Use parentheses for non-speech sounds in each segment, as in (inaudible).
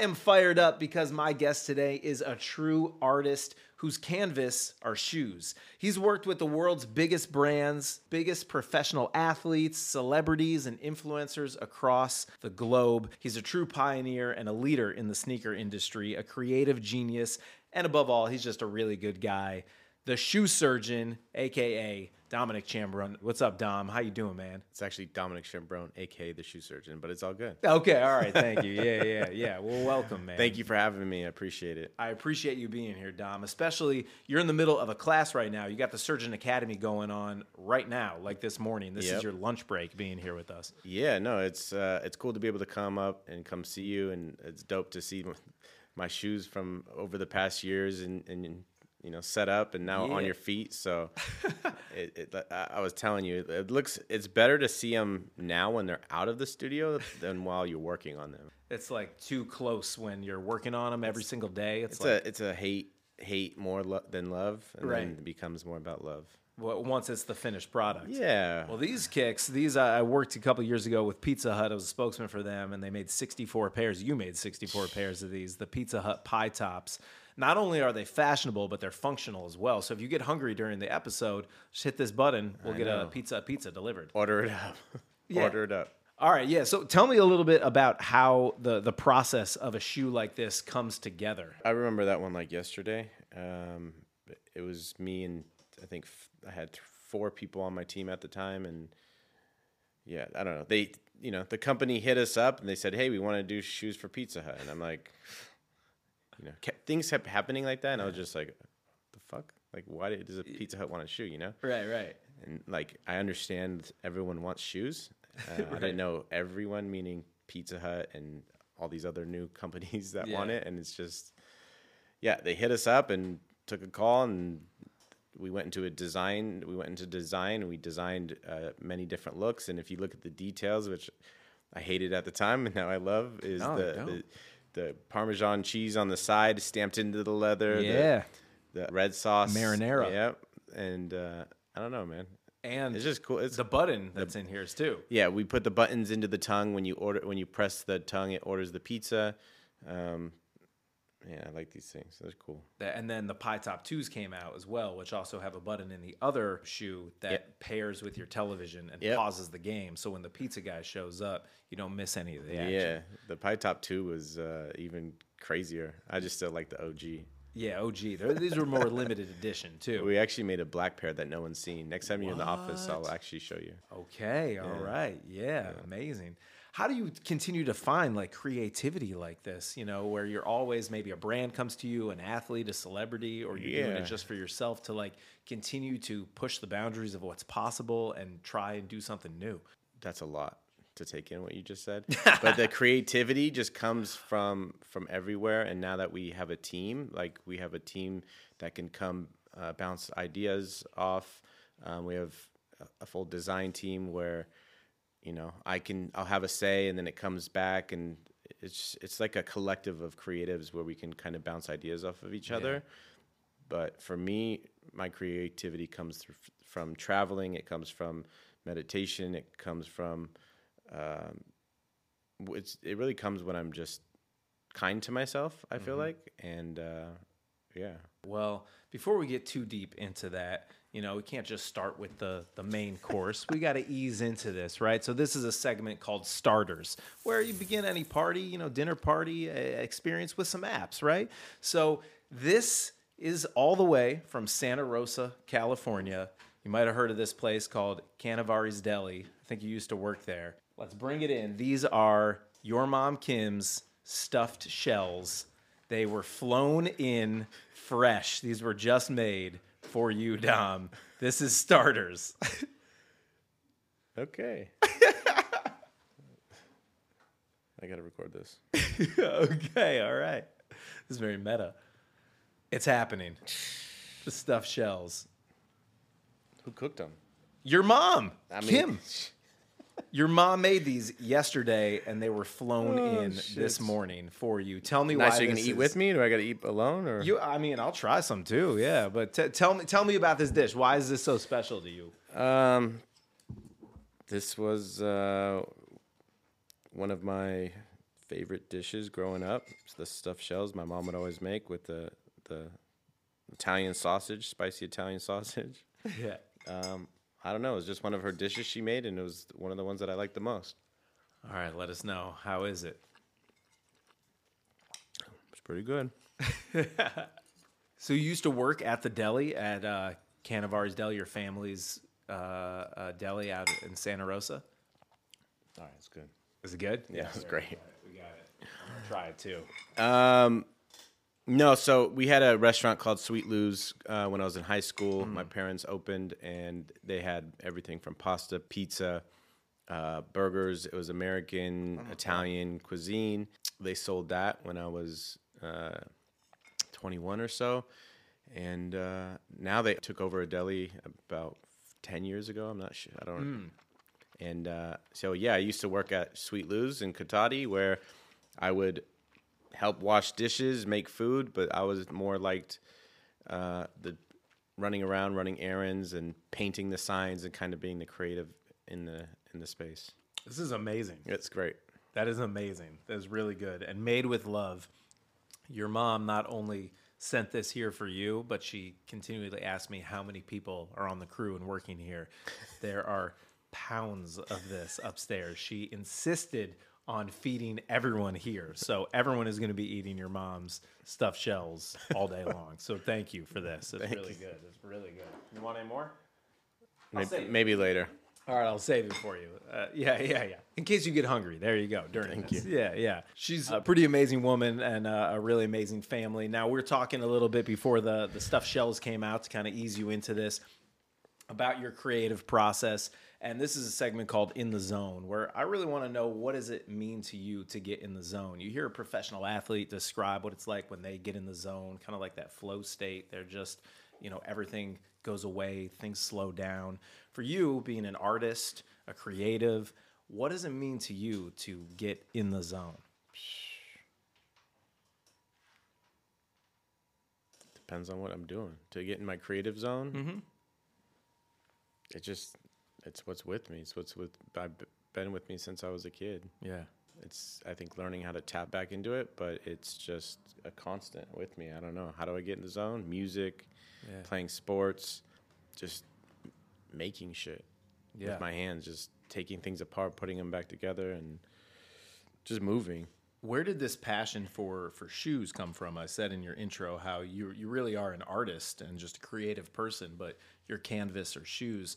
I am fired up because my guest today is a true artist whose canvas are shoes. He's worked with the world's biggest brands, biggest professional athletes, celebrities, and influencers across the globe. He's a true pioneer and a leader in the sneaker industry, a creative genius, and above all, he's just a really good guy. The shoe surgeon, aka Dominic Chambron. What's up, Dom? How you doing, man? It's actually Dominic Ciambrone, aka the shoe surgeon, but it's all good. Okay, all right, thank you. Yeah, yeah, yeah. Well, welcome, man. Thank you for having me. I appreciate it. I appreciate you being here, Dom. Especially you're in the middle of a class right now. You got the Surgeon Academy going on right now, like this morning. This is your lunch break being here with us. Yeah, no, it's uh, it's cool to be able to come up and come see you, and it's dope to see (laughs) my shoes from over the past years and and you know set up and now on your feet. So (laughs) it, it, I was telling you, it looks it's better to see them now when they're out of the studio than while you're working on them. It's like too close when you're working on them every single day. It's, It's like a it's a hate hate more lo- than love, and Right. then it becomes more about love. well, once it's the finished product. Yeah. Well, these kicks, these I worked a couple years ago with Pizza Hut. I was a spokesman for them, and they made 64 pairs. You made 64 pairs of these, the Pizza Hut pie tops. Not only are they fashionable, but they're functional as well. So if you get hungry during the episode, just hit this button. We'll I get a know. pizza pizza delivered. Order it up. (laughs) Yeah. Order it up. All right, yeah. So tell me a little bit about how the the process of a shoe like this comes together. I remember that one like yesterday. Um, it was me and I think f- I had th- four people on my team at the time, and yeah, I don't know. They, you know, the company hit us up and they said, "Hey, we want to do shoes for Pizza Hut," and I'm like, you know, kept, things kept happening like that, and I was just like, "The fuck? Like, why does a Pizza Hut want a shoe?" You know? Right, right. And like, I understand everyone wants shoes. (laughs) Uh, I Right. didn't know everyone, meaning Pizza Hut and all these other new (laughs) companies that want it. And it's just, yeah, they hit us up and took a call, and we went into a design. We went into design, and we designed uh, many different looks. And if you look at the details, which I hated at the time, (laughs) and now I love, is No, the, the the Parmesan cheese on the side stamped into the leather. Yeah. the, red sauce, Marinara. Yep. And uh, I don't know, man. And It's just cool. It's the button that's in here is too. yeah, we put the buttons into the tongue when you order when you press the tongue, it orders the pizza. Um, yeah, I like these things. They're cool. And then the Pie Top 2s came out as well, which also have a button in the other shoe that Yep. pairs with your television and Yep. pauses the game. So when the pizza guy shows up, you don't miss any of the action. Yeah, the Pie Top Two was uh, even crazier. I just still like the OG. Yeah, OG. They're, these were more (laughs) limited edition too. We actually made a black pair that no one's seen. Next time you're in the office, I'll actually show you. Okay, all right. Yeah, amazing. How do you continue to find like creativity like this, you know, where you're always maybe a brand comes to you, an athlete, a celebrity, or you're doing it just for yourself to like continue to push the boundaries of what's possible and try and do something new? That's a lot to take in what you just said. (laughs) but the creativity just comes from from everywhere. And now that we have a team, like we have a team that can come uh, bounce ideas off. Um, we have a full design team where you know I can I'll have a say, and then it comes back, and it's it's like a collective of creatives where we can kind of bounce ideas off of each other. But for me, my creativity comes through, from traveling. It comes from meditation. It comes from um, it's it really comes when I'm just kind to myself. I feel like, and uh, yeah, Well, before we get too deep into that, you know, we can't just start with the the main course. We got to ease into this, right? So this is a segment called starters, where you begin any party, you know, dinner party uh, experience with some apps, right? So this is all the way from Santa Rosa, California. You might have heard of this place called Canevari's Deli. I think you used to work there. Let's bring it in. These are your mom Kim's stuffed shells. They were flown in fresh. These were just made for you, Dom. This is starters. okay. I gotta record this. (laughs) okay, all right. This is very meta. It's happening. The stuffed shells. Who cooked them? Your mom, I mean- Kim. (laughs) Your mom made these yesterday, and they were flown Oh, in this morning for you. Tell me Nice. why So you gonna eat is- with me? Do I gotta eat alone or? You, I mean, I'll try some too. Yeah, but t- tell me, tell me about this dish. Why is this so special to you? Um, this was uh, one of my favorite dishes growing up. It's the stuffed shells my mom would always make with the the Italian sausage, spicy Italian sausage. (laughs) Yeah. Um, I don't know. It was just one of her dishes she made, and it was one of the ones that I liked the most. All right, let us know. How is it? It's pretty good. (laughs) So you used to work at the deli at uh, Canevari's Deli, your family's uh, uh, deli out in Santa Rosa. All right, it's good. Is it good? Yeah, it's great. We got it. I'm gonna try it too. Um, no, so we had a restaurant called Sweet Lou's uh, when I was in high school. My parents opened, and they had everything from pasta, pizza, uh, burgers. It was American, Italian cuisine. They sold that when I was uh, 21 or so, and uh, now they took over a deli about 10 years ago. I'm not sure. I don't. And uh, so yeah, I used to work at Sweet Lou's in Cotati, where I would help wash dishes, make food, but I was more liked uh, the running around, running errands, and painting the signs, and kind of being the creative in the in the space. This is amazing. It's great. That is amazing. That is really good and made with love. Your mom not only sent this here for you, but she continually asked me how many people are on the crew and working here. There are pounds of this upstairs. She insisted on feeding everyone here. So everyone is going to be eating your mom's stuffed shells all day (laughs) long. So thank you for this. It's really good. It's really good. You want any more? Maybe, maybe later. All right, I'll save it for you. Uh, yeah, yeah, yeah. In case you get hungry, there you go. During Thank this. Yeah, yeah. She's a pretty amazing woman and uh, a really amazing family. Now we're talking a little bit before the the stuffed shells came out to kind of ease you into this about your creative process. And this is a segment called In the Zone, where I really want to know what does it mean to you to get in the zone. You hear a professional athlete describe what it's like when they get in the zone, kind of like that flow state. They're just, you know, everything goes away, things slow down. For you, being an artist, a creative, what does it mean to you to get in the zone? Depends on what I'm doing. To get in my creative zone, mm-hmm. it just it's what's with me. It's what's with I've been with me since I was a kid. Yeah. It's I think learning how to tap back into it, but it's just a constant with me. I don't know how do I get in the zone? Music, Yeah. playing sports, just making shit Yeah. with my hands, just taking things apart, putting them back together, and just moving. Where did this passion for for shoes come from? I said in your intro how you you really are an artist and just a creative person, but your canvas or shoes.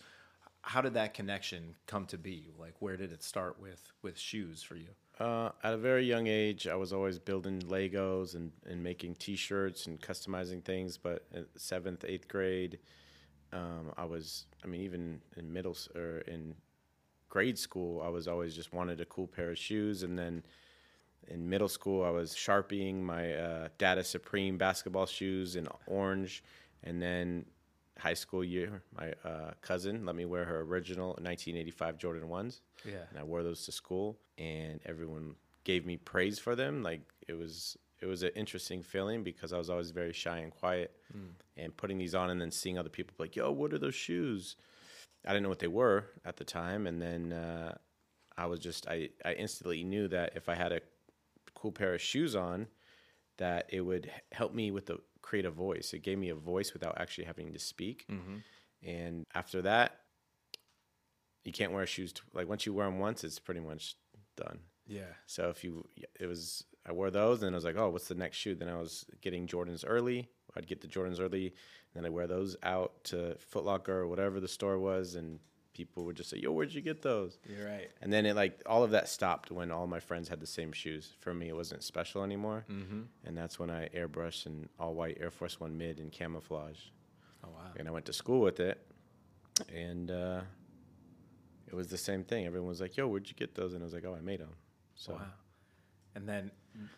How did that connection come to be? Like, where did it start with with shoes for you? Uh, at a very young age, I was always building Legos and, and making T-shirts and customizing things. But seventh, eighth grade, um, I was, I mean, even in middle or in grade school, I was always just wanted a cool pair of shoes. And then in middle school, I was sharpieing my uh, Data Supreme basketball shoes in orange. And then high school year, my uh, cousin let me wear her original 1985 Jordan 1s Yeah. and I wore those to school, and everyone gave me praise for them. Like it was, it was an interesting feeling because I was always very shy and quiet, and putting these on and then seeing other people like, "Yo, what are those shoes?" I didn't know what they were at the time, and then uh, I was just, I, I instantly knew that if I had a cool pair of shoes on, that it would help me with the creative voice. It gave me a voice without actually having to speak. Mm-hmm. And after that, you can't wear shoes. To, like once you wear them once, it's pretty much done. Yeah. So if you, it was, I wore those, and I was like, oh, what's the next shoe? Then I was getting Jordans early. I'd get the Jordans early, and then I wear those out to Foot Locker or whatever the store was, and people would just say, yo, where'd you get those? You're right. And then it like all of that stopped when all my friends had the same shoes. For me, it wasn't special anymore, mm-hmm. and that's when I airbrushed an all white Air Force One mid in camouflage, Oh wow. and I went to school with it, and uh, it was the same thing. Everyone was like, "Yo, where'd you get those?" And I was like, "Oh, I made them." So Wow. And then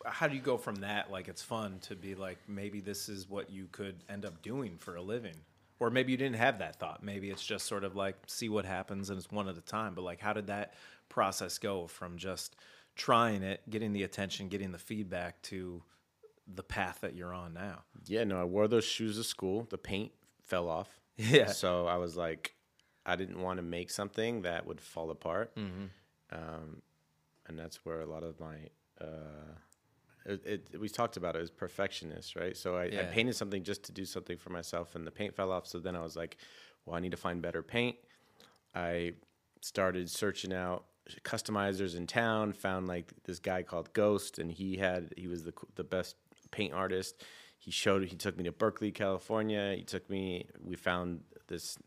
how do you go from that like it's fun to be like maybe this is what you could end up doing for a living? Or maybe you didn't have that thought. Maybe it's just sort of like see what happens and it's one at a time. But like how did that process go from just trying it, getting the attention, getting the feedback to the path that you're on now? yeah, no, I wore those shoes to school. The paint fell off. Yeah. So I was like, I didn't want to make something that would fall apart. Um, and that's where a lot of my uh, it, it, we talked about it as perfectionist, right? So I, I painted something just to do something for myself, and the paint fell off. So then I was like, well, I need to find better paint. I started searching out customizers in town. Found like this guy called Ghost, and he had he was the the best paint artist. He showed he took me to Berkeley, California. He took me. We found this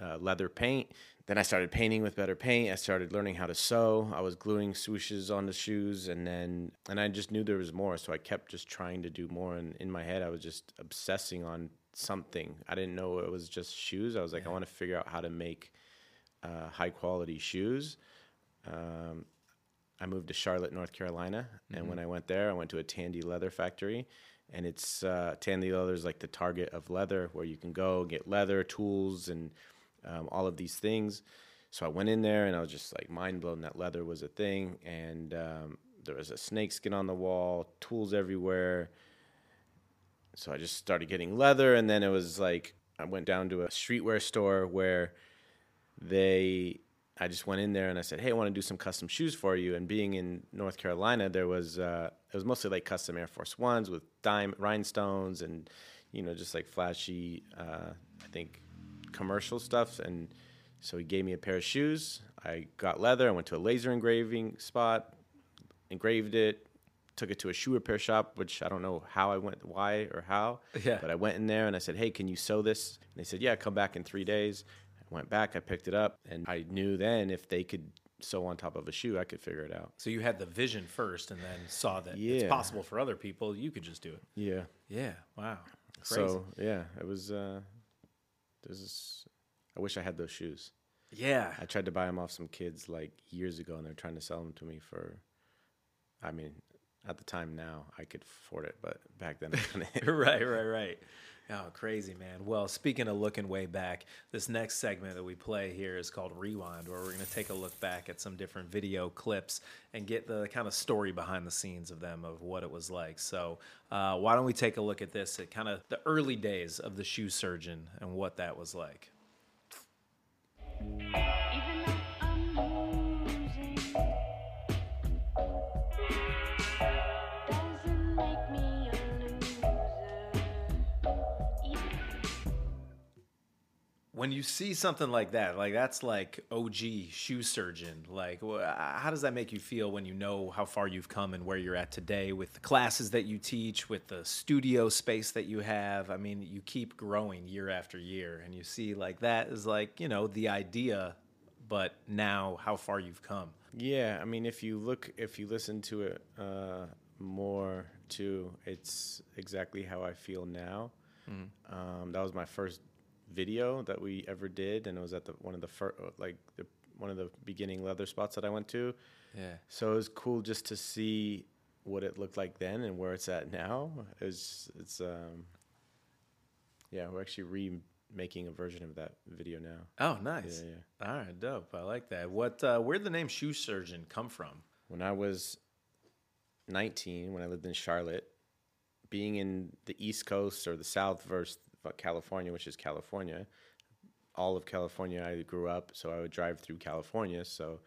uh, leather paint. Then I started painting with better paint. I started learning how to sew. I was gluing swooshes on the shoes, and then and I just knew there was more. So I kept just trying to do more. And in my head, I was just obsessing on something. I didn't know it was just shoes. I was like, I want to figure out how to make uh, high quality shoes. Um, I moved to Charlotte, North Carolina, and when I went there, I went to a Tandy leather factory, and it's uh, Tandy leather is like the target of leather, where you can go get leather tools and um, all of these things. So I went in there, and I was just like mind blown that leather was a thing, and um, there was a snake skin on the wall, tools everywhere. So I just started getting leather, and then it was like I went down to a streetwear store where they I just went in there and I said, "Hey, I want to do some custom shoes for you." And being in North Carolina, there was uh, it was mostly like custom Air Force Ones with dime rhinestones and you know just like flashy, uh, I think commercial stuff. And so he gave me a pair of shoes. I got leather. I went to a laser engraving spot, engraved it, took it to a shoe repair shop, which I don't know how I went, why or how. Yeah. But I went in there and I said, "Hey, can you sew this?" And they said, "Yeah, come back in three days." I went back, I picked it up, and I knew then if they could sew on top of a shoe, I could figure it out. So you had the vision first, and then saw that it's possible for other people. You could just do it. Yeah. Yeah. Wow. Crazy. So yeah, it was. Uh, this is. I wish I had those shoes. yeah. I tried to buy them off some kids like years ago, and they're trying to sell them to me for. I mean, at the time now I could afford it, but back then I couldn't. (laughs) right, right, right. Oh, crazy, man. Well, speaking of looking way back, this next segment that we play here is called Rewind, where we're going to take a look back at some different video clips and get the kind of story behind the scenes of them, of what it was like. So, uh, why don't we take a look at this at kind of the early days of the shoe surgeon and what that was like? Even When you see something like that, like that's like OG shoe surgeon. Like, how does that make you feel when you know how far you've come and where you're at today with the classes that you teach, with the studio space that you have? I mean, you keep growing year after year, and you see like that is like you know the idea, but now how far you've come. Yeah, I mean, if you look, if you listen to it uh, more too, it's exactly how I feel now. Um, that was my first video that we ever did, and it was at the one of the first, like the one of the beginning leather spots that I went to. Yeah. So it was cool just to see what it looked like then and where it's at now. It's it's um, yeah, we're actually remaking a version of that video now. Oh, nice. Yeah, All right, dope. I like that. What? Uh, where'd the name shoe surgeon come from? when I was 19, when I lived in Charlotte, being in the East Coast or the South versus California, which is California, all of California, I grew up, so I would drive through California. So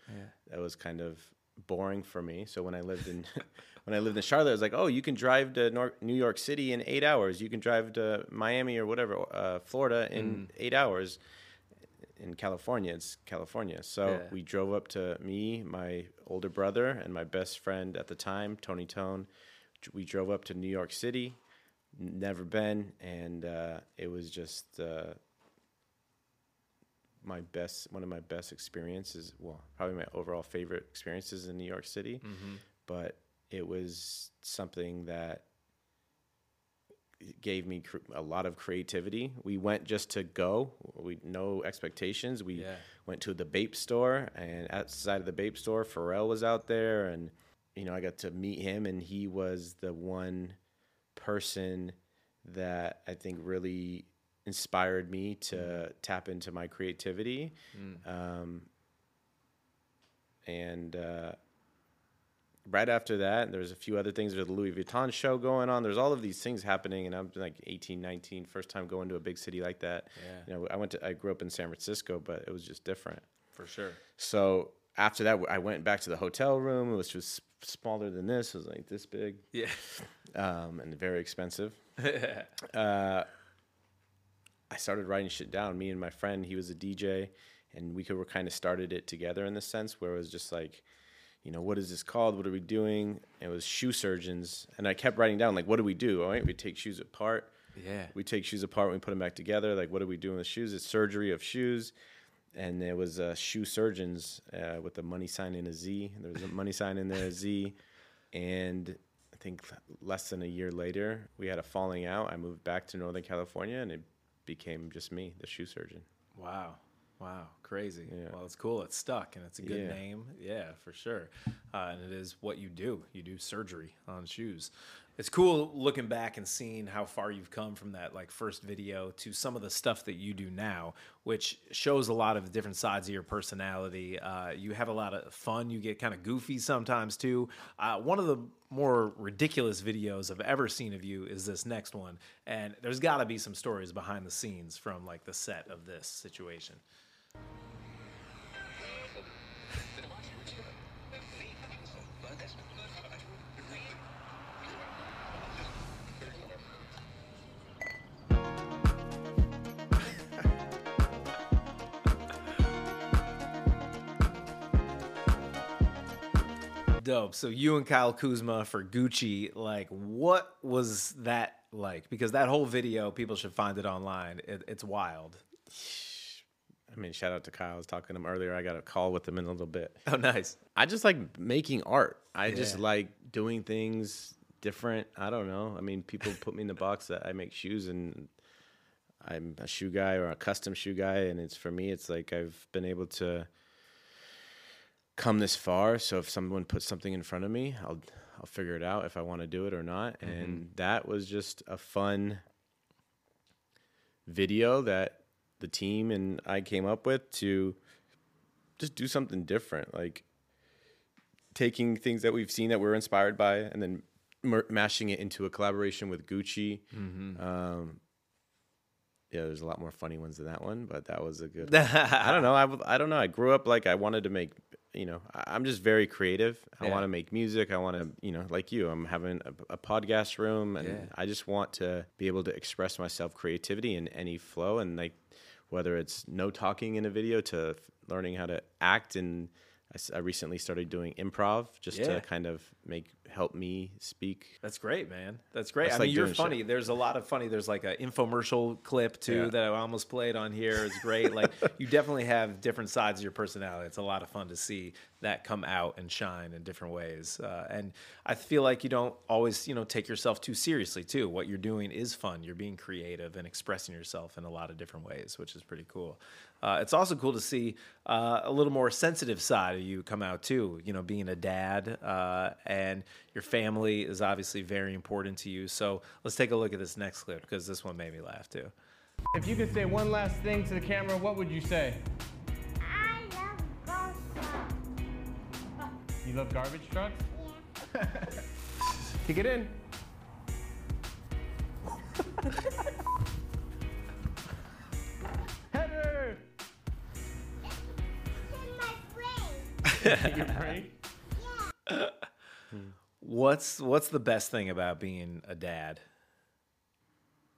that was kind of boring for me. So when I lived in (laughs) when I lived in Charlotte, I was like, oh, you can drive to Nor- New York City in eight hours. You can drive to Miami or whatever, uh, Florida in eight hours. In California, it's California. So Yeah. we drove up to me, my older brother, and my best friend at the time, Tony Tone. We drove up to New York City. Never been, and uh, it was just uh, my best, one of my best experiences. Well, probably my overall favorite experiences in New York City. But it was something that gave me cr- a lot of creativity. We went just to go. We no expectations. We Yeah. went to the Bape store, and outside of the Bape store, Pharrell was out there, and you know I got to meet him, and he was the one person that I think really inspired me to tap into my creativity. Um, and uh, right after that, there's a few other things. There's the Louis Vuitton show going on. There's all of these things happening, and I'm like 18, 19, first time going to a big city like that. Yeah. You know, I went to, I grew up in San Francisco, but it was just different. For sure. So after that, I went back to the hotel room, which was smaller than this. It was like this big, Yeah. um, and very expensive. (laughs) uh, I started writing shit down. Me and my friend, he was a DJ, and we could were kind of started it together in the sense where it was just like, you know, what is this called? What are we doing? It was shoe surgeons, and I kept writing down like, what do we do? All right, we take shoes apart. Yeah. We take shoes apart, we put them back together. Like, what are we doing with shoes? It's surgery of shoes. And there was uh, shoe surgeons uh, with a money sign in a Z. There was a money sign in there, a Z. And I think less than a year later, we had a falling out. I moved back to Northern California, and it became just me, the shoe surgeon. Wow. Wow. Crazy. Yeah. Well, it's cool. It's stuck and it's a good Yeah. name. Yeah, for sure. Uh, and it is what you do. You do surgery on shoes. It's cool looking back and seeing how far you've come from that like first video to some of the stuff that you do now, which shows a lot of the different sides of your personality. Uh, you have a lot of fun. You get kind of goofy sometimes too. Uh, one of the more ridiculous videos I've ever seen of you is this next one, and there's got to be some stories behind the scenes from like the set of this situation. Dope. So you and Kyle Kuzma for Gucci, like, what was that like? Because that whole video, people should find it online. It, it's wild. I mean, shout out to Kyle. I was talking to him earlier. I got a call with him in a little bit. Oh, nice. I just like making art. I just like doing things different. I don't know. I mean, people put me in the box that I make shoes and I'm a shoe guy or a custom shoe guy. And it's for me, it's like I've been able to come this far. So if someone puts something in front of me, I'll I'll figure it out if I want to do it or not. And that was just a fun video that the team and I came up with to just do something different. Like taking things that we've seen that we're inspired by and then mer- mashing it into a collaboration with Gucci. Um, yeah, there's a lot more funny ones than that one, but that was a (laughs) good. I don't know. I, I don't know. I grew up like I wanted to make. You know, I'm just very creative. I Yeah. want to make music. I want to, you know, like you. I'm having a, a podcast room, and Yeah. I just want to be able to express myself creativity in any flow, and like whether it's no talking in a video to f- learning how to act and I I recently started doing improv just Yeah. to kind of make help me speak. That's great, man. That's great. I mean, like you're shit. funny. There's a lot of funny. There's like an infomercial clip too Yeah. that I almost played on here. It's great. like you definitely have different sides of your personality. It's a lot of fun to see that come out and shine in different ways. Uh, and I feel like you don't always, you know, take yourself too seriously too. What you're doing is fun. You're being creative and expressing yourself in a lot of different ways, which is pretty cool. Uh, it's also cool to see uh, a little more sensitive side of you come out too. You know, being a dad uh, and your family is obviously very important to you. So let's take a look at this next clip because this one made me laugh too. If you could say one last thing to the camera, what would you say? I love ghost You love garbage trucks? Yeah. (laughs) Kick it in. (laughs) (laughs) Your brain? What's what's the best thing about being a dad?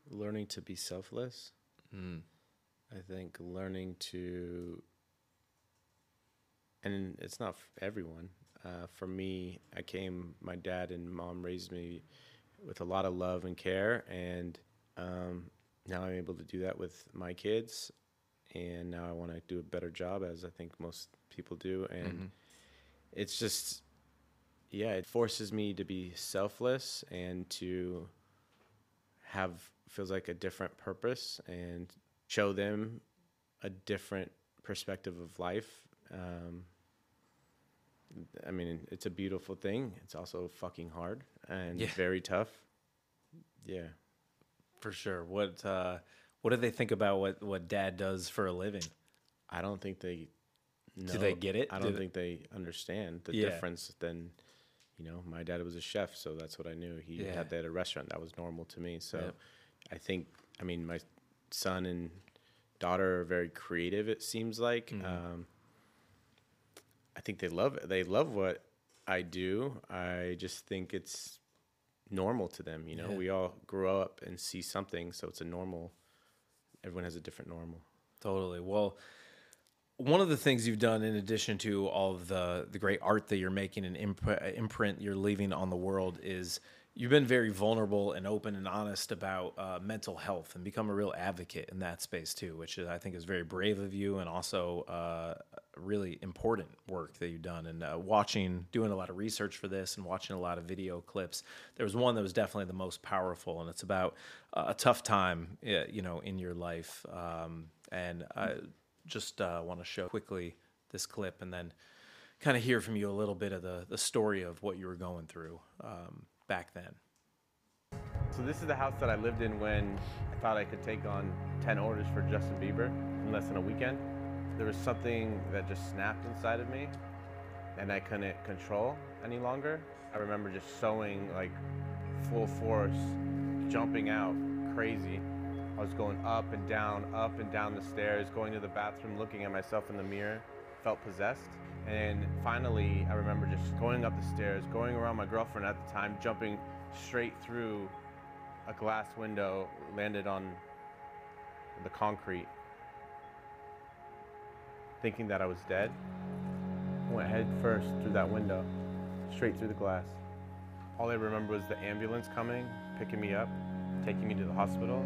Learning to be selfless. I think learning to, and it's not for everyone. Uh, for me, I came, my dad and mom raised me with a lot of love and care, and um, now I'm able to do that with my kids. And now I want to do a better job, as I think most people do. And it's just, yeah, it forces me to be selfless and to have feels like a different purpose and show them a different perspective of life. Um, I mean, it's a beautiful thing. It's also fucking hard and Yeah. very tough. Yeah. For sure. What uh, what do they think about what what dad does for a living? I don't think they know. they get it? I Do don't they- think they understand the Yeah. difference. Then, you know, my dad was a chef, so that's what I knew. He Yeah. had that at a restaurant. That was normal to me. So, Yep. I think, I mean, my son and daughter are very creative. It seems like. Mm-hmm. Um, I think they love it. They love what I do. I just think it's normal to them. You know, Yeah. we all grow up and see something, so it's a normal. Everyone has a different normal. Totally. Well, one of the things you've done, in addition to all of the the great art that you're making and imp- imprint you're leaving on the world, is you've been very vulnerable and open and honest about uh, mental health and become a real advocate in that space too, which I think is very brave of you and also uh, really important work that you've done. And uh, watching, doing a lot of research for this and watching a lot of video clips, there was one that was definitely the most powerful, and it's about uh, a tough time, uh, you know, in your life. Um, and just uh, want to show quickly this clip and then kind of hear from you a little bit of the, the story of what you were going through um, back then. So this is the house that I lived in when I thought I could take on 10 orders for Justin Bieber in less than a weekend. There was something that just snapped inside of me and I couldn't control any longer. I remember just sewing like full force, jumping out crazy. I was going up and down, up and down the stairs, going to the bathroom, looking at myself in the mirror, felt possessed. And finally, I remember just going up the stairs, going around my girlfriend at the time, jumping straight through a glass window, landed on the concrete, thinking that I was dead. Went head first through that window, straight through the glass. All I remember was the ambulance coming, picking me up, taking me to the hospital.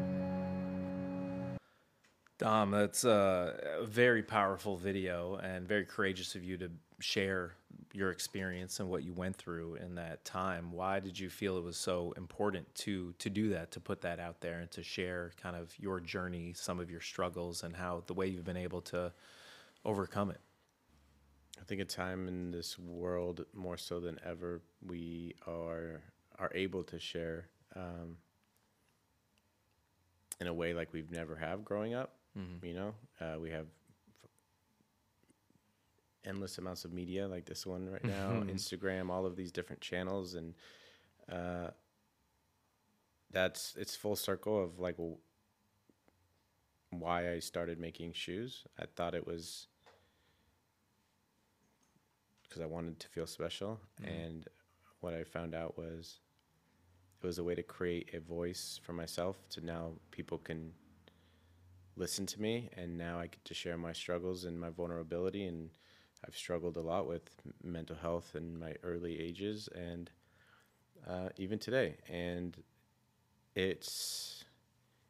Dom, that's a, very powerful video and very courageous of you to share your experience and what you went through in that time. Why did you feel it was so important to to do that, to put that out there, and to share kind of your journey, some of your struggles, and how the way you've been able to overcome it? I think a time in this world more so than ever we are are able to share um, in a way like we've never have growing up. You know, uh, we have f- endless amounts of media like this one right now, (laughs) Instagram, all of these different channels, and uh, that's it's full circle of like w- why I started making shoes. I thought it was because I wanted to feel special. And what I found out was it was a way to create a voice for myself to now people can listen to me and now I get to share my struggles and my vulnerability and I've struggled a lot with mental health in my early ages and uh, even today. And it's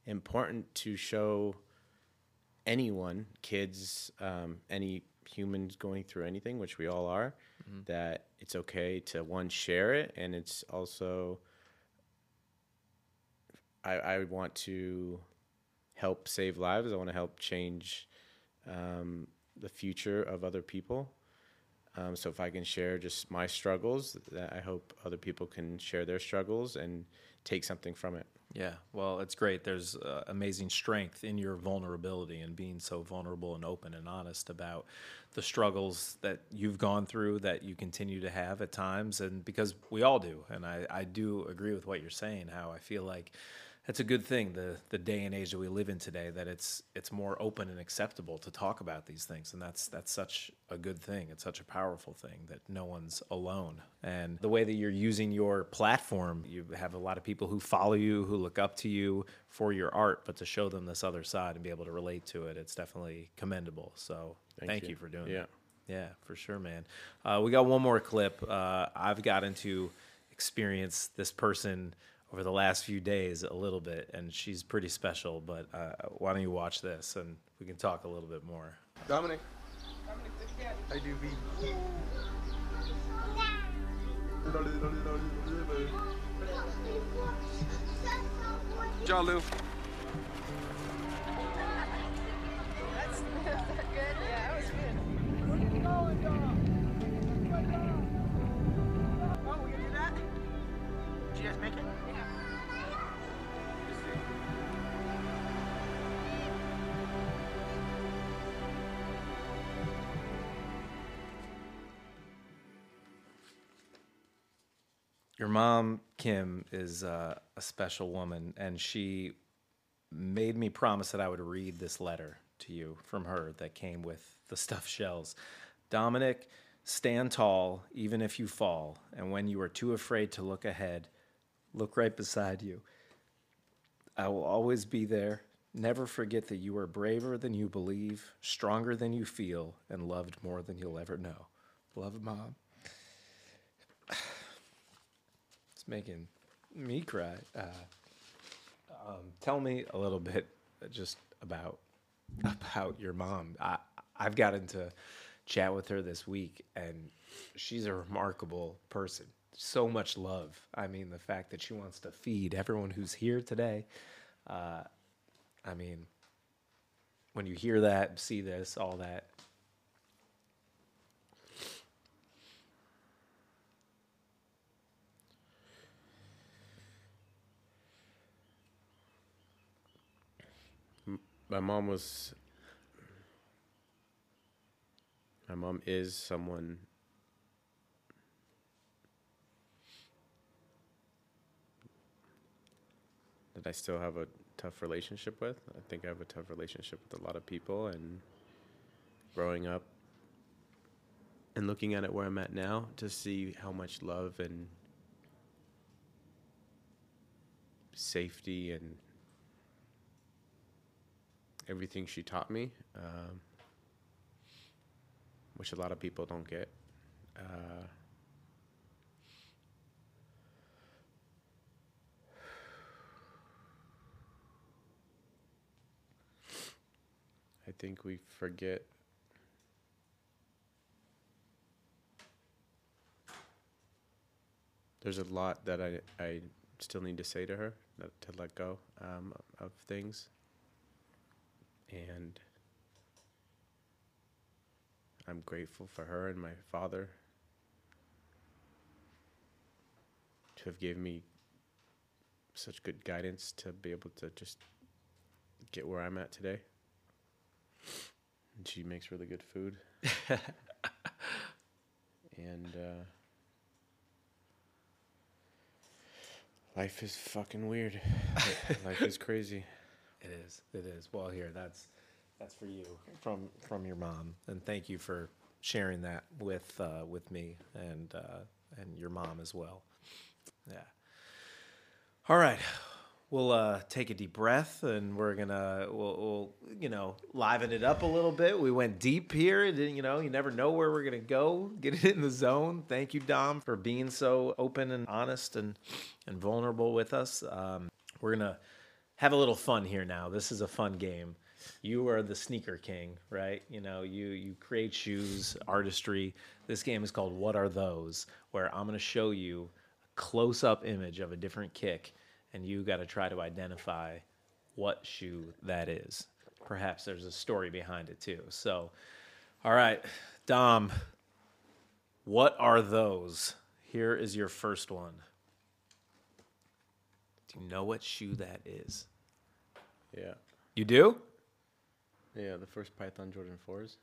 important to show anyone, kids, um, any humans going through anything, which we all are, that it's okay to one share it, and it's also I, I want to help save lives. I want to help change um, the future of other people. Um, so if I can share just my struggles, that I hope other people can share their struggles and take something from it. Yeah, well, it's great. There's uh, amazing strength in your vulnerability and being so vulnerable and open and honest about the struggles that you've gone through, that you continue to have at times, and because we all do. And I, I do agree with what you're saying. How I feel like it's a good thing the the day and age that we live in today that it's it's more open and acceptable to talk about these things and that's that's such a good thing it's such a powerful thing that no one's alone and the way that you're using your platform you have a lot of people who follow you who look up to you for your art but to show them this other side and be able to relate to it it's definitely commendable so thank, you. you. for doing Yeah. that yeah for sure man uh, we got one more clip uh, i've gotten to experience this person over the last few days a little bit, and she's pretty special. But uh, why don't you watch this and we can talk a little bit more? Dominic. I do be. John Lou. Your mom, Kim, is uh, a special woman, and she made me promise that I would read this letter to you from her that came with the stuffed shells. Dominic Stand tall, even if you fall, and when you are too afraid to look ahead, look right beside you. I will always be there. Never forget that you are braver than you believe, stronger than you feel, and loved more than you'll ever know. Love, Mom. (sighs) It's making me cry. Uh, um, tell me a little bit just about about your mom. I I've gotten to chat with her this week, and she's a remarkable person. So much love. I mean, the fact that she wants to feed everyone who's here today. Uh, I mean, when you hear that, see this, all that. my mom was my mom is someone that I still have a tough relationship with. I think I have a tough relationship with a lot of people and growing up and looking at it where I'm at now to see how much love and safety and everything she taught me, um, which a lot of people don't get. Uh, I think we forget. There's a lot that I, I still need to say to her, to let go um, of things and I'm grateful for her and my father to have given me such good guidance to be able to just get where I'm at today. And she makes really good food. (laughs) and uh, life is fucking weird. (laughs) life is crazy. It is. It is. Well, here, that's that's for you from from your mom, and thank you for sharing that with uh, with me and uh, and your mom as well. Yeah. All right. We'll uh, take a deep breath, and we're gonna we'll, we'll you know liven it up a little bit. We went deep here. Didn't- You know, you never know where we're gonna go. Get it in the zone. Thank you, Dom, for being so open and honest and and vulnerable with us. Um, we're gonna have a little fun here now. This is a fun game. You are the sneaker king, right? You know, you you create shoes, artistry. This game is called What Are Those? Where I'm to show you a close-up image of a different kick and you got to try to identify what shoe that is. Perhaps there's a story behind it too. So, all right, Dom, what are those? Here is your first one. Do you know what shoe that is? Yeah. You do? Yeah, the first Python Jordan 4s.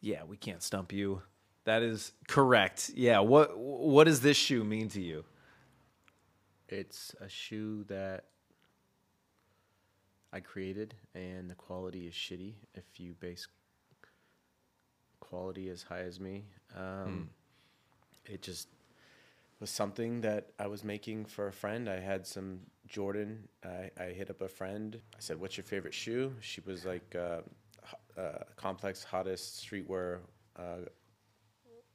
Yeah, we can't stump you. That is correct. Yeah, what what does this shoe mean to you? It's a shoe that I created, and the quality is shitty if you base quality as high as me. Um, It just was something that I was making for a friend. I had some Jordan. I, I hit up a friend. I said, "What's your favorite shoe?" She was like, uh, uh, "Complex hottest streetwear uh,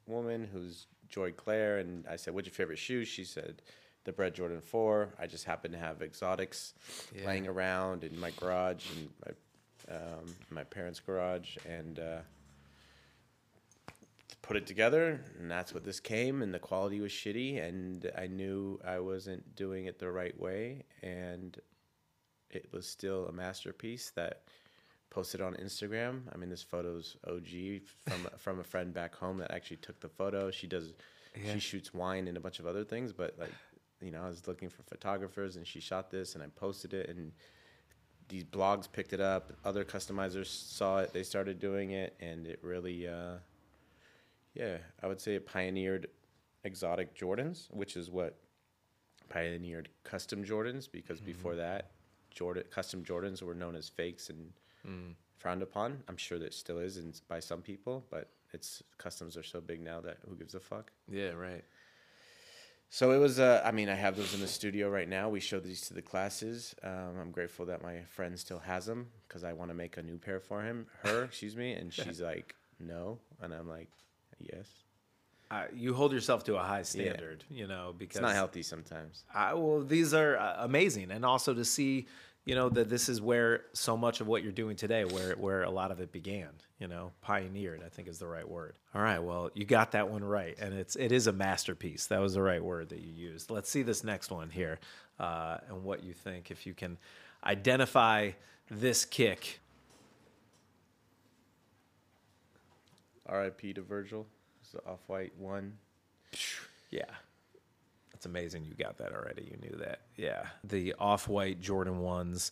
woman who's Joy Claire." And I said, "What's your favorite shoe?" She said, "The Bread Jordan 4." I just happened to have exotics laying around in my garage and my um, my parents' garage, and uh, put it together, and that's what this came. And the quality was shitty, and I knew I wasn't doing it the right way, and it was still a masterpiece that posted on Instagram. I mean, this photo's OG from (laughs) from a friend back home that actually took the photo. She does, she shoots wine and a bunch of other things, but like, you know, I was looking for photographers, and she shot this, and I posted it, and these blogs picked it up. Other customizers saw it. They started doing it, and it really, uh, yeah, I would say it pioneered exotic Jordans, which is what pioneered custom Jordans. Because before that, Jordan custom Jordans were known as fakes and frowned upon. I'm sure that still is in, by some people, but it's customs are so big now that who gives a fuck. Yeah, right. So it was. Uh, I mean, I have those in the studio right now. We show these to the classes. Um, I'm grateful that my friend still has them because I want to make a new pair for him. Her, (laughs) excuse me, and she's like, no, and I'm like, yes. Uh, you hold yourself to a high standard, you know, because It's not healthy sometimes. I, well, these are uh, amazing, and also to see, you know, that this is where so much of what you're doing today, where where a lot of it began, you know, pioneered. I think is the right word. All right, well, you got that one right, and it's it is a masterpiece. That was the right word that you used. Let's see this next one here, uh, and what you think if you can identify this kick. R.I.P. to Virgil. It's the off-white one. Yeah. That's amazing you got that already. You knew that. Yeah. The off white Jordan 1s.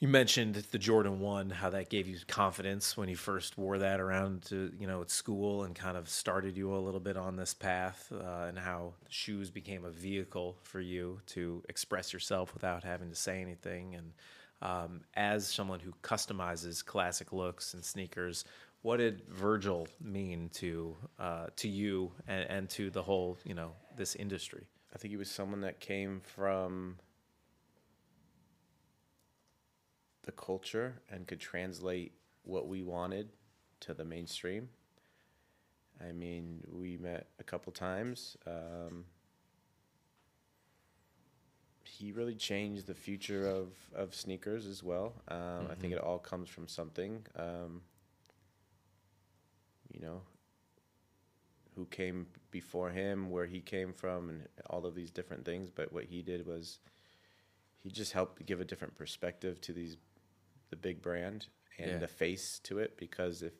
You mentioned the Jordan 1, how that gave you confidence when you first wore that around to, you know, at school and kind of started you a little bit on this path, uh, and how shoes became a vehicle for you to express yourself without having to say anything. And um, as someone who customizes classic looks and sneakers, what did Virgil mean to uh, to you and, and to the whole, you know, this industry? I think he was someone that came from the culture and could translate what we wanted to the mainstream. I mean, we met a couple times. Um, he really changed the future of, of sneakers as well. Um, I think it all comes from something. Um, you know, who came before him, where he came from, and all of these different things. But what he did was he just helped give a different perspective to these the big brand and Yeah. the face to it because if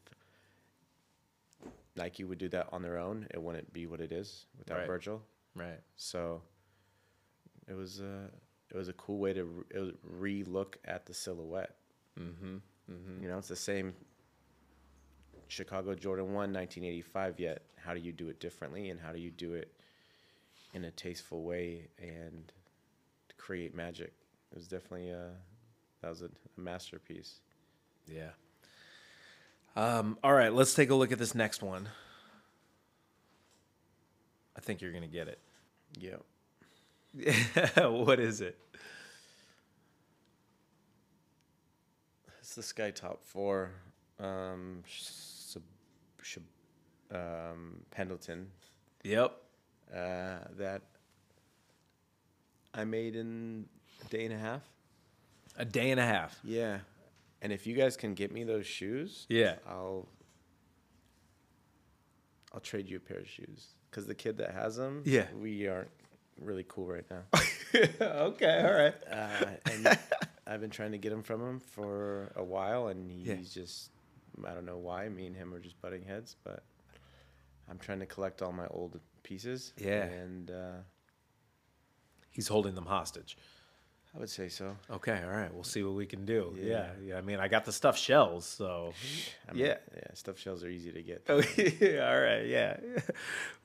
Nike would do that on their own, it wouldn't be what it is without Right. Virgil. Right. So it was a it was a cool way to re- it was re-look at the silhouette. Mm-hmm. Mm-hmm. You know, it's the same Chicago Jordan 1 1985 yet how do you do it differently and how do you do it in a tasteful way and create magic? It was definitely a that was a, a masterpiece. Yeah. Um, all right, let's take a look at this next one. I think you're gonna get Yeah. it. (laughs) what is it? It's the Sky Top 4 um Shab, um Pendleton Yep. uh that I made in a day and a half. A day and a half. Yeah. And if you guys can get me those shoes, Yeah. I'll I'll trade you a pair of shoes cuz the kid that has them, Yeah. we aren't really cool right now. (laughs) okay. All right. uh, and (laughs) I've been trying to get him from him for a while and he's Yeah. just I don't know why me and him are just butting heads, but I'm trying to collect all my old pieces. Yeah. And uh, He's holding them hostage. I would say so. Okay. All right. We'll see what we can do. Yeah. Yeah. Yeah. I mean, I got the stuffed shells, so. I mean, (sighs) Yeah. Yeah, stuffed shells are easy to get. Oh, yeah, (laughs) all right, yeah. (laughs)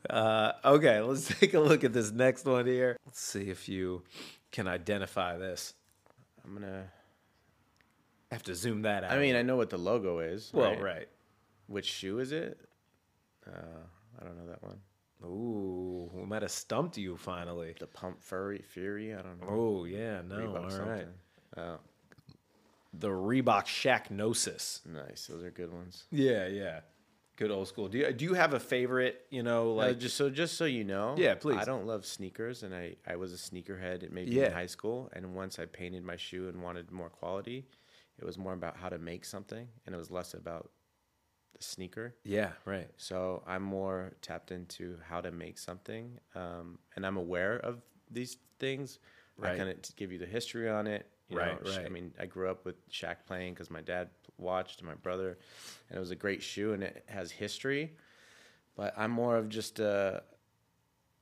Uh, okay, let's (laughs) take a look at this next one here. Let's see if you can identify this. I'm going to I have to zoom that out. I mean, I know what the logo is. well, right? right. Which shoe is it? Uh, I don't know that one. Ooh, we might have stumped you finally. The Pump Fury Fury. I don't know. Oh yeah, no, Reebok all right. something. Oh, The Reebok Shaqnosis. nice. Those are good ones. Yeah, yeah. Good old school. Do you do you have a favorite? You know, Like like just so just so you know, Yeah, please. I don't love sneakers, and I I was a sneakerhead maybe Yeah. in high school, and once I painted my shoe and wanted more quality, it was more about how to make something, and it was less about the sneaker. yeah, right. So I'm more tapped into how to make something, um, and I'm aware of these things. Right. I kind of give you the history on it. you know, Right, I mean, I grew up with Shaq playing because my dad watched and my brother, and it was a great shoe and it has history. But I'm more of just a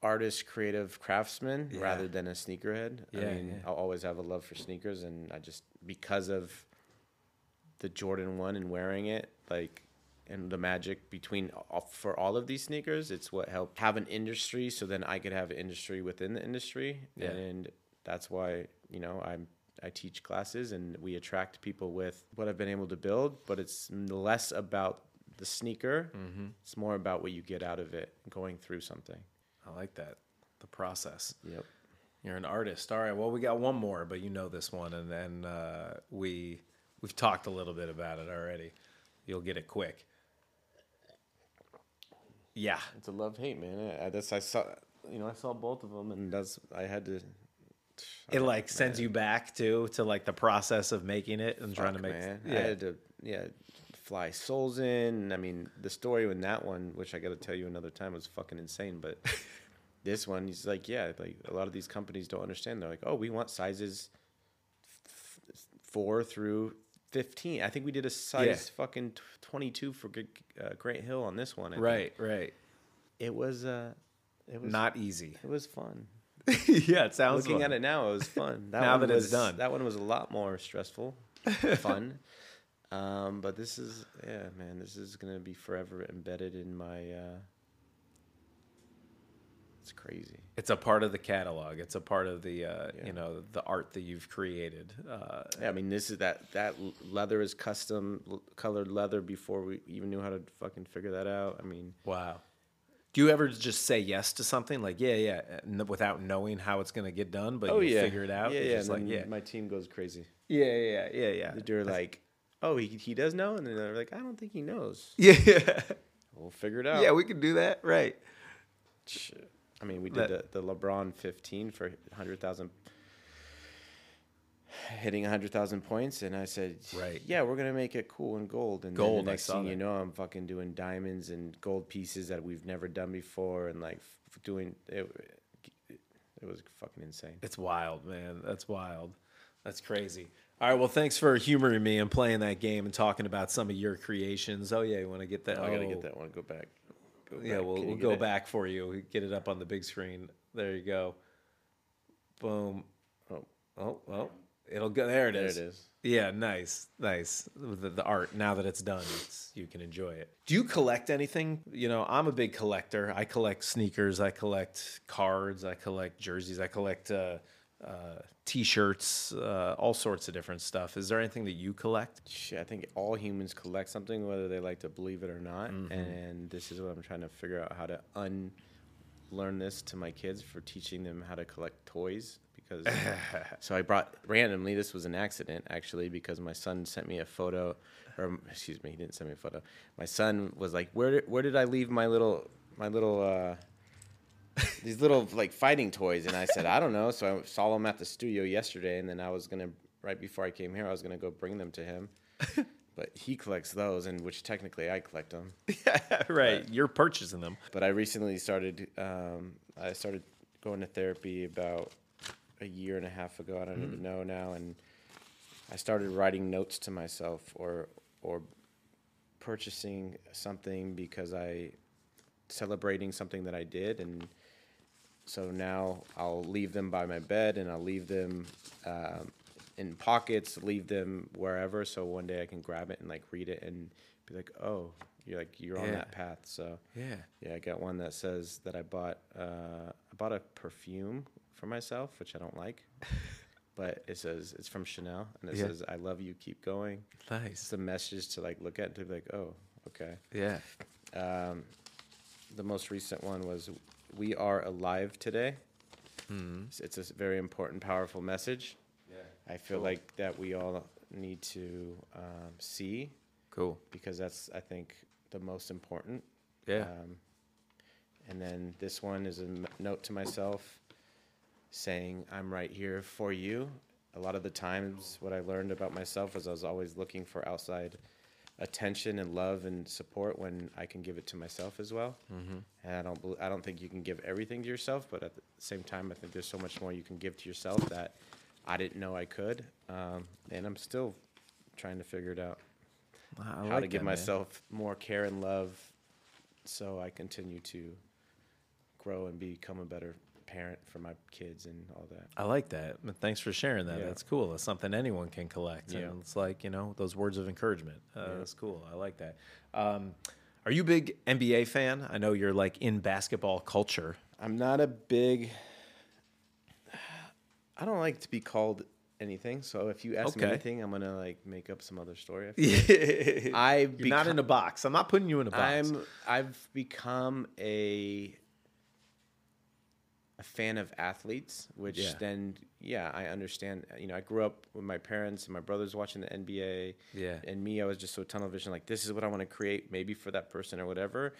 artist, creative craftsman Yeah. rather than a sneakerhead. I Yeah, mean, yeah. I'll always have a love for sneakers, and I just because of the Jordan one and wearing it, like, and the magic between all- for all of these sneakers, it's what helped have an industry. So then I could have an industry within the industry, Yeah. and that's why you know I'm I teach classes and we attract people with what I've been able to build, but it's less about the sneaker. It's more about what you get out of it going through something. I like that. The process. Yep. You're an artist. All right. Well, we got one more, but you know this one, and then uh, we we've talked a little bit about it already. You'll get it quick. Yeah. It's a love hate, man. I, I, that's I saw, you know, I saw both of them, and that's I had to. It like sends you back to to like the process of making it and trying to make. man. I Yeah. had to, yeah, fly soles in. I mean, the story in that one, which I got to tell you another time, was fucking insane. But (laughs) this one, he's like, yeah, like a lot of these companies don't understand. They're like, oh, we want sizes f- four through fifteen. I think we did a size fucking twenty-two for uh, Great Hill on this one. I think. Right. Right. It was. uh It was Not easy. It was fun. (laughs) yeah. It sounds. Looking fun. at it now, it was fun. (laughs) That Now one that it's was- done. that one was a lot more stressful, (laughs) fun. Um, but this is, yeah, man, this is gonna be forever embedded in my. Uh, it's crazy. It's a part of the catalog. It's a part of the uh, Yeah. you know the art that you've created. Uh, Yeah, I mean, this is that that leather is custom colored leather before we even knew how to fucking figure that out. I mean, Wow. Do you ever just say yes to something like yeah, yeah, n- without knowing how it's gonna get done, but oh you yeah, figure it out? Yeah, yeah. like yeah, my team goes crazy. yeah, yeah, yeah, yeah. They're like, oh, he he does know, and then they're like, I don't think he knows. (laughs) Yeah, We'll figure it out. yeah, we can do that, right? Shit. I mean, we did That- the, the LeBron 15 for 100,000, hitting 100,000 points. And I said, Right. yeah, we're going to make it cool and gold. And Gold, the next thing you know, I'm fucking doing diamonds and gold pieces that we've never done before. And like doing it, it was fucking insane. It's wild, man. That's wild. That's crazy. All right, well, thanks for humoring me and playing that game and talking about some of your creations. Oh yeah, you want to get that? I got to oh, get that one. Go back. Go Yeah, back. we'll, we'll go it? back for you. Get it up on the big screen. There you go. Boom. Oh, Oh, well, it'll go. There it there is. it is. Yeah, nice, nice. The, the art. Now that it's done, it's, you can enjoy it. Do you collect anything? You know, I'm a big collector. I collect sneakers. I collect cards. I collect jerseys. I collect uh, uh, t-shirts. Uh, all sorts of different stuff. Is there anything that you collect? I think all humans collect something, whether they like to believe it or not. Mm-hmm. And this is what I'm trying to figure out how to unlearn this to my kids for teaching them how to collect toys. Because (laughs) so I brought randomly. This was an accident actually because my son sent me a photo, or excuse me, he didn't send me a photo. My son was like, "Where did where did I leave my little my little." uh these little like fighting toys and i said i don't know. So i saw them at the studio yesterday and then i was gonna right before i came here i was gonna go bring them to him. (laughs) But he collects those and which technically i collect them (laughs) Yeah, right. You're purchasing them. but i recently started um, i started going to therapy about a year and a half ago. I don't even know now and i started writing notes to myself or or purchasing something because i celebrating something that i did and so now I'll leave them by my bed and I'll leave them um, in pockets, leave them wherever. So one day I can grab it and like read it and be like, oh, you're like you're on that path. So Yeah. yeah, I got one that says that I bought uh, I bought a perfume for myself, which I don't like, (laughs) but it says it's from Chanel and it Yeah. says I love you, keep going. Nice. It's a message to like look at and to be like, oh, okay. Yeah. Um, the most recent one was "We are alive today." It's- It's a very important, powerful message. Yeah. I feel like that we all need to um, see Cool. because that's, I think, the most important. Yeah. Um, and then this one is a m- note to myself saying, I'm right here for you. A lot of the times, what I learned about myself was I was always looking for outside attention and love and support when I can give it to myself as well. Mm-hmm. And I don't, I don't think you can give everything to yourself, but at the same time, I think there's so much more you can give to yourself that I didn't know I could. Um, and I'm still trying to figure it out how like to give that, man. myself more care and love so I continue to grow and become a better parent for my kids and all that. I like that. Thanks for sharing that. Yeah. That's cool. It's something anyone can collect. Yeah. And it's like, you know, those words of encouragement. Uh, That's cool. I like that. Um, are you a big NBA fan? I know you're like in basketball culture. I'm not a big I don't like to be called anything. So if you ask me anything, I'm gonna like make up some other story. I (laughs) not in a box. I'm not putting you in a box. I'm I've become a a fan of athletes, which Yeah. then yeah, I understand. Uh, you know, I grew up with my parents and my brothers watching the NBA. Yeah. And me, I was just so tunnel vision, like this is what I want to create, maybe for that person or whatever.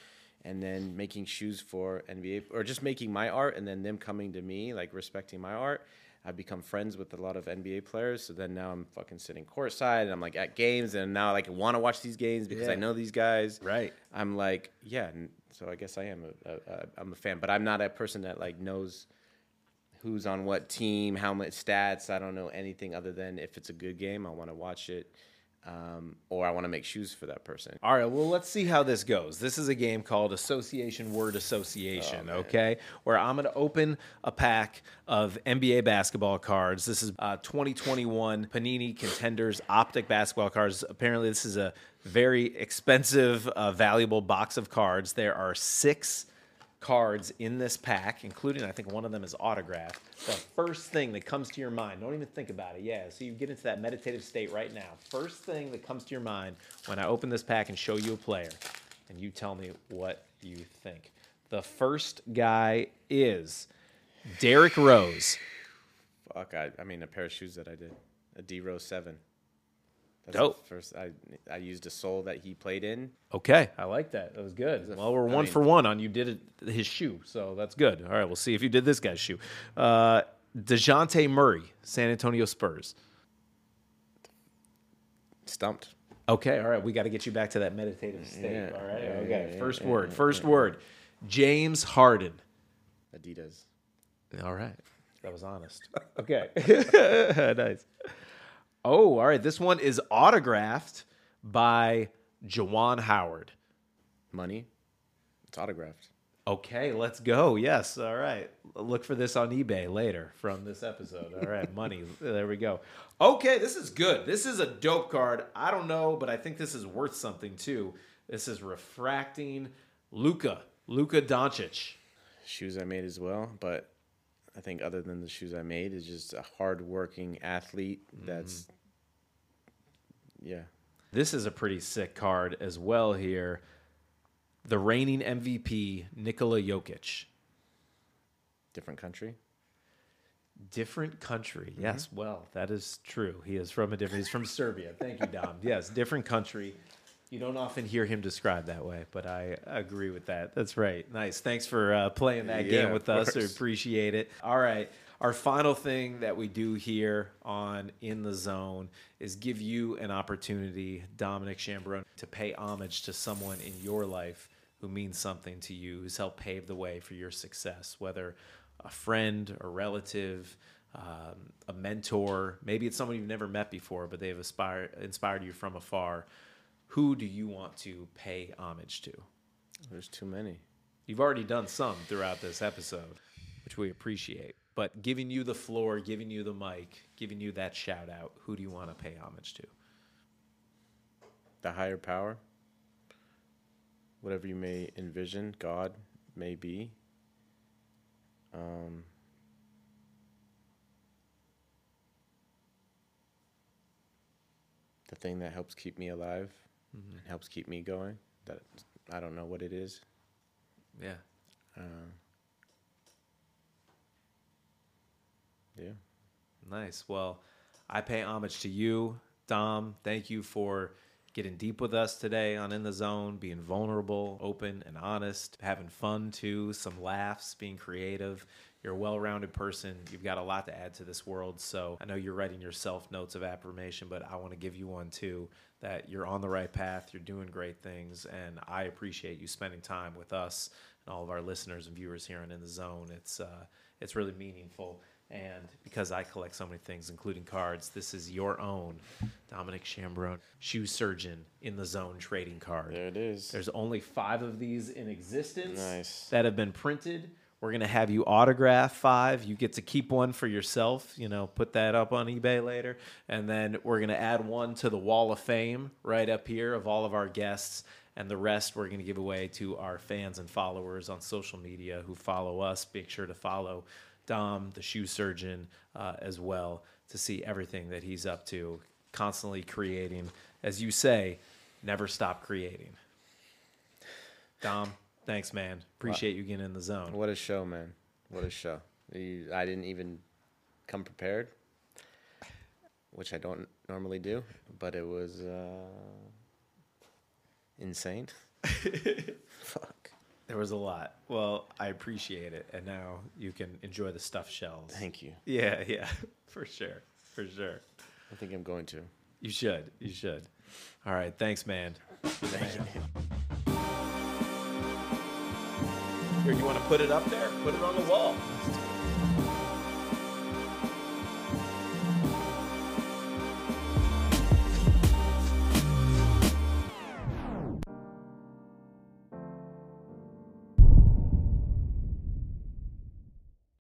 And then making shoes for NBA or just making my art and then them coming to me, like respecting my art. I've become friends with a lot of NBA players. So then now I'm fucking sitting courtside and I'm like at games and now I like want to watch these games because I know these guys. Right. I'm like, yeah. So I guess I am a, a, a I'm a fan, but I'm not a person that like knows who's on what team, how much stats. I don't know anything other than if it's a good game, I want to watch it, um, or I want to make shoes for that person. All right, well, let's see how this goes. This is a game called Association Word Association, okay? Where I'm going to open a pack of NBA basketball cards. This is uh, 2021 Panini Contenders Optic basketball cards. Apparently, this is a very expensive, uh, valuable box of cards. There are six cards in this pack, including I think one of them is autographed. The first thing that comes to your mind, don't even think about it. Yeah, so you get into that meditative state right now. First thing that comes to your mind when I open this pack and show you a player, and you tell me what you think. The first guy is Derrick Rose. Fuck, I, I mean a pair of shoes that I did, a D Rose Seven. That's Dope. The first, I I used a sole that he played in. Okay, I like that. That was good. Well, we're I one mean- for one on you did it, his shoe, so that's good. All right, we'll see if you did this guy's shoe. Uh, Dejounte Murray, San Antonio Spurs. Stumped. Okay, all right. We got to get you back to that meditative state. Yeah, all right. yeah, okay. yeah, first word. first word. James Harden. Adidas. All right. That was honest. (laughs) Okay. (laughs) nice. Oh, all right. This one is autographed by Juwan Howard. Money. It's autographed. Okay, let's go. Yes. All right. Look for this on eBay later from this episode. All right. Money. (laughs) There we go. Okay, this is good. This is a dope card. I don't know, but I think this is worth something too. This is refracting Luka. Luka Doncic. shoes I made as well. But I think other than the shoes I made, is just a hardworking athlete. That's mm-hmm. Yeah. This is a pretty sick card as well here. The reigning MVP, Nikola Jokic. Different country. Different country. Yes, well, that is true. He is from a different he's from Serbia. Thank you, Dom. Yes, different country. You don't often hear him described that way, but I agree with that. That's right. Nice. Thanks for uh, playing that Yeah, game with us. Course. appreciate it. All right. Our final thing that we do here on In the Zone is give you an opportunity, Dominic Ciambrone, to pay homage to someone in your life who means something to you, who's helped pave the way for your success, whether a friend, a relative, um, a mentor, maybe it's someone you've never met before, but they've inspired you from afar. Who do you want to pay homage to? There's too many. You've already done some throughout this episode, which we appreciate. But giving you the floor, giving you the mic, giving you that shout out, who do you want to pay homage to? The higher power. Whatever you may envision, God may be. Um, the thing that helps keep me alive and helps keep me going. That I don't know what it is. Yeah. Yeah. Nice. Well, I pay homage to you, Dom. Thank you for getting deep with us today on In the Zone, being vulnerable, open, and honest, having fun too, some laughs, being creative. You're a well rounded person. You've got a lot to add to this world. So I know you're writing yourself notes of affirmation, but I want to give you one too that you're on the right path, you're doing great things, and I appreciate you spending time with us and all of our listeners and viewers here on In the Zone. It's, uh, it's really meaningful. And because I collect so many things, including cards, this is your own Dominic Ciambrone, shoe surgeon in the zone trading card. There it is. There's only five of these in existence Nice. that have been printed. We're gonna have you autograph five. You get to keep one for yourself. You know, put that up on eBay later, and then we're gonna add one to the wall of fame right up here of all of our guests, and the rest we're gonna give away to our fans and followers on social media who follow us. Make sure to follow Dom, the shoe surgeon, uh, as well, to see everything that he's up to, constantly creating. As you say, never stop creating. Dom, thanks, man. Appreciate you getting in the zone. What a show, man! What a show! You, I didn't even come prepared, which I don't normally do, but it was uh, insane. Fuck. (laughs) (laughs) There was a lot. Well, I appreciate it, and now you can enjoy the stuffed shells. Thank you. Yeah, (laughs) yeah, for sure, for sure. I think I'm going to. You should, you should. All right, thanks, man. Thank you. Here, you want to put it up there? Put it on the wall.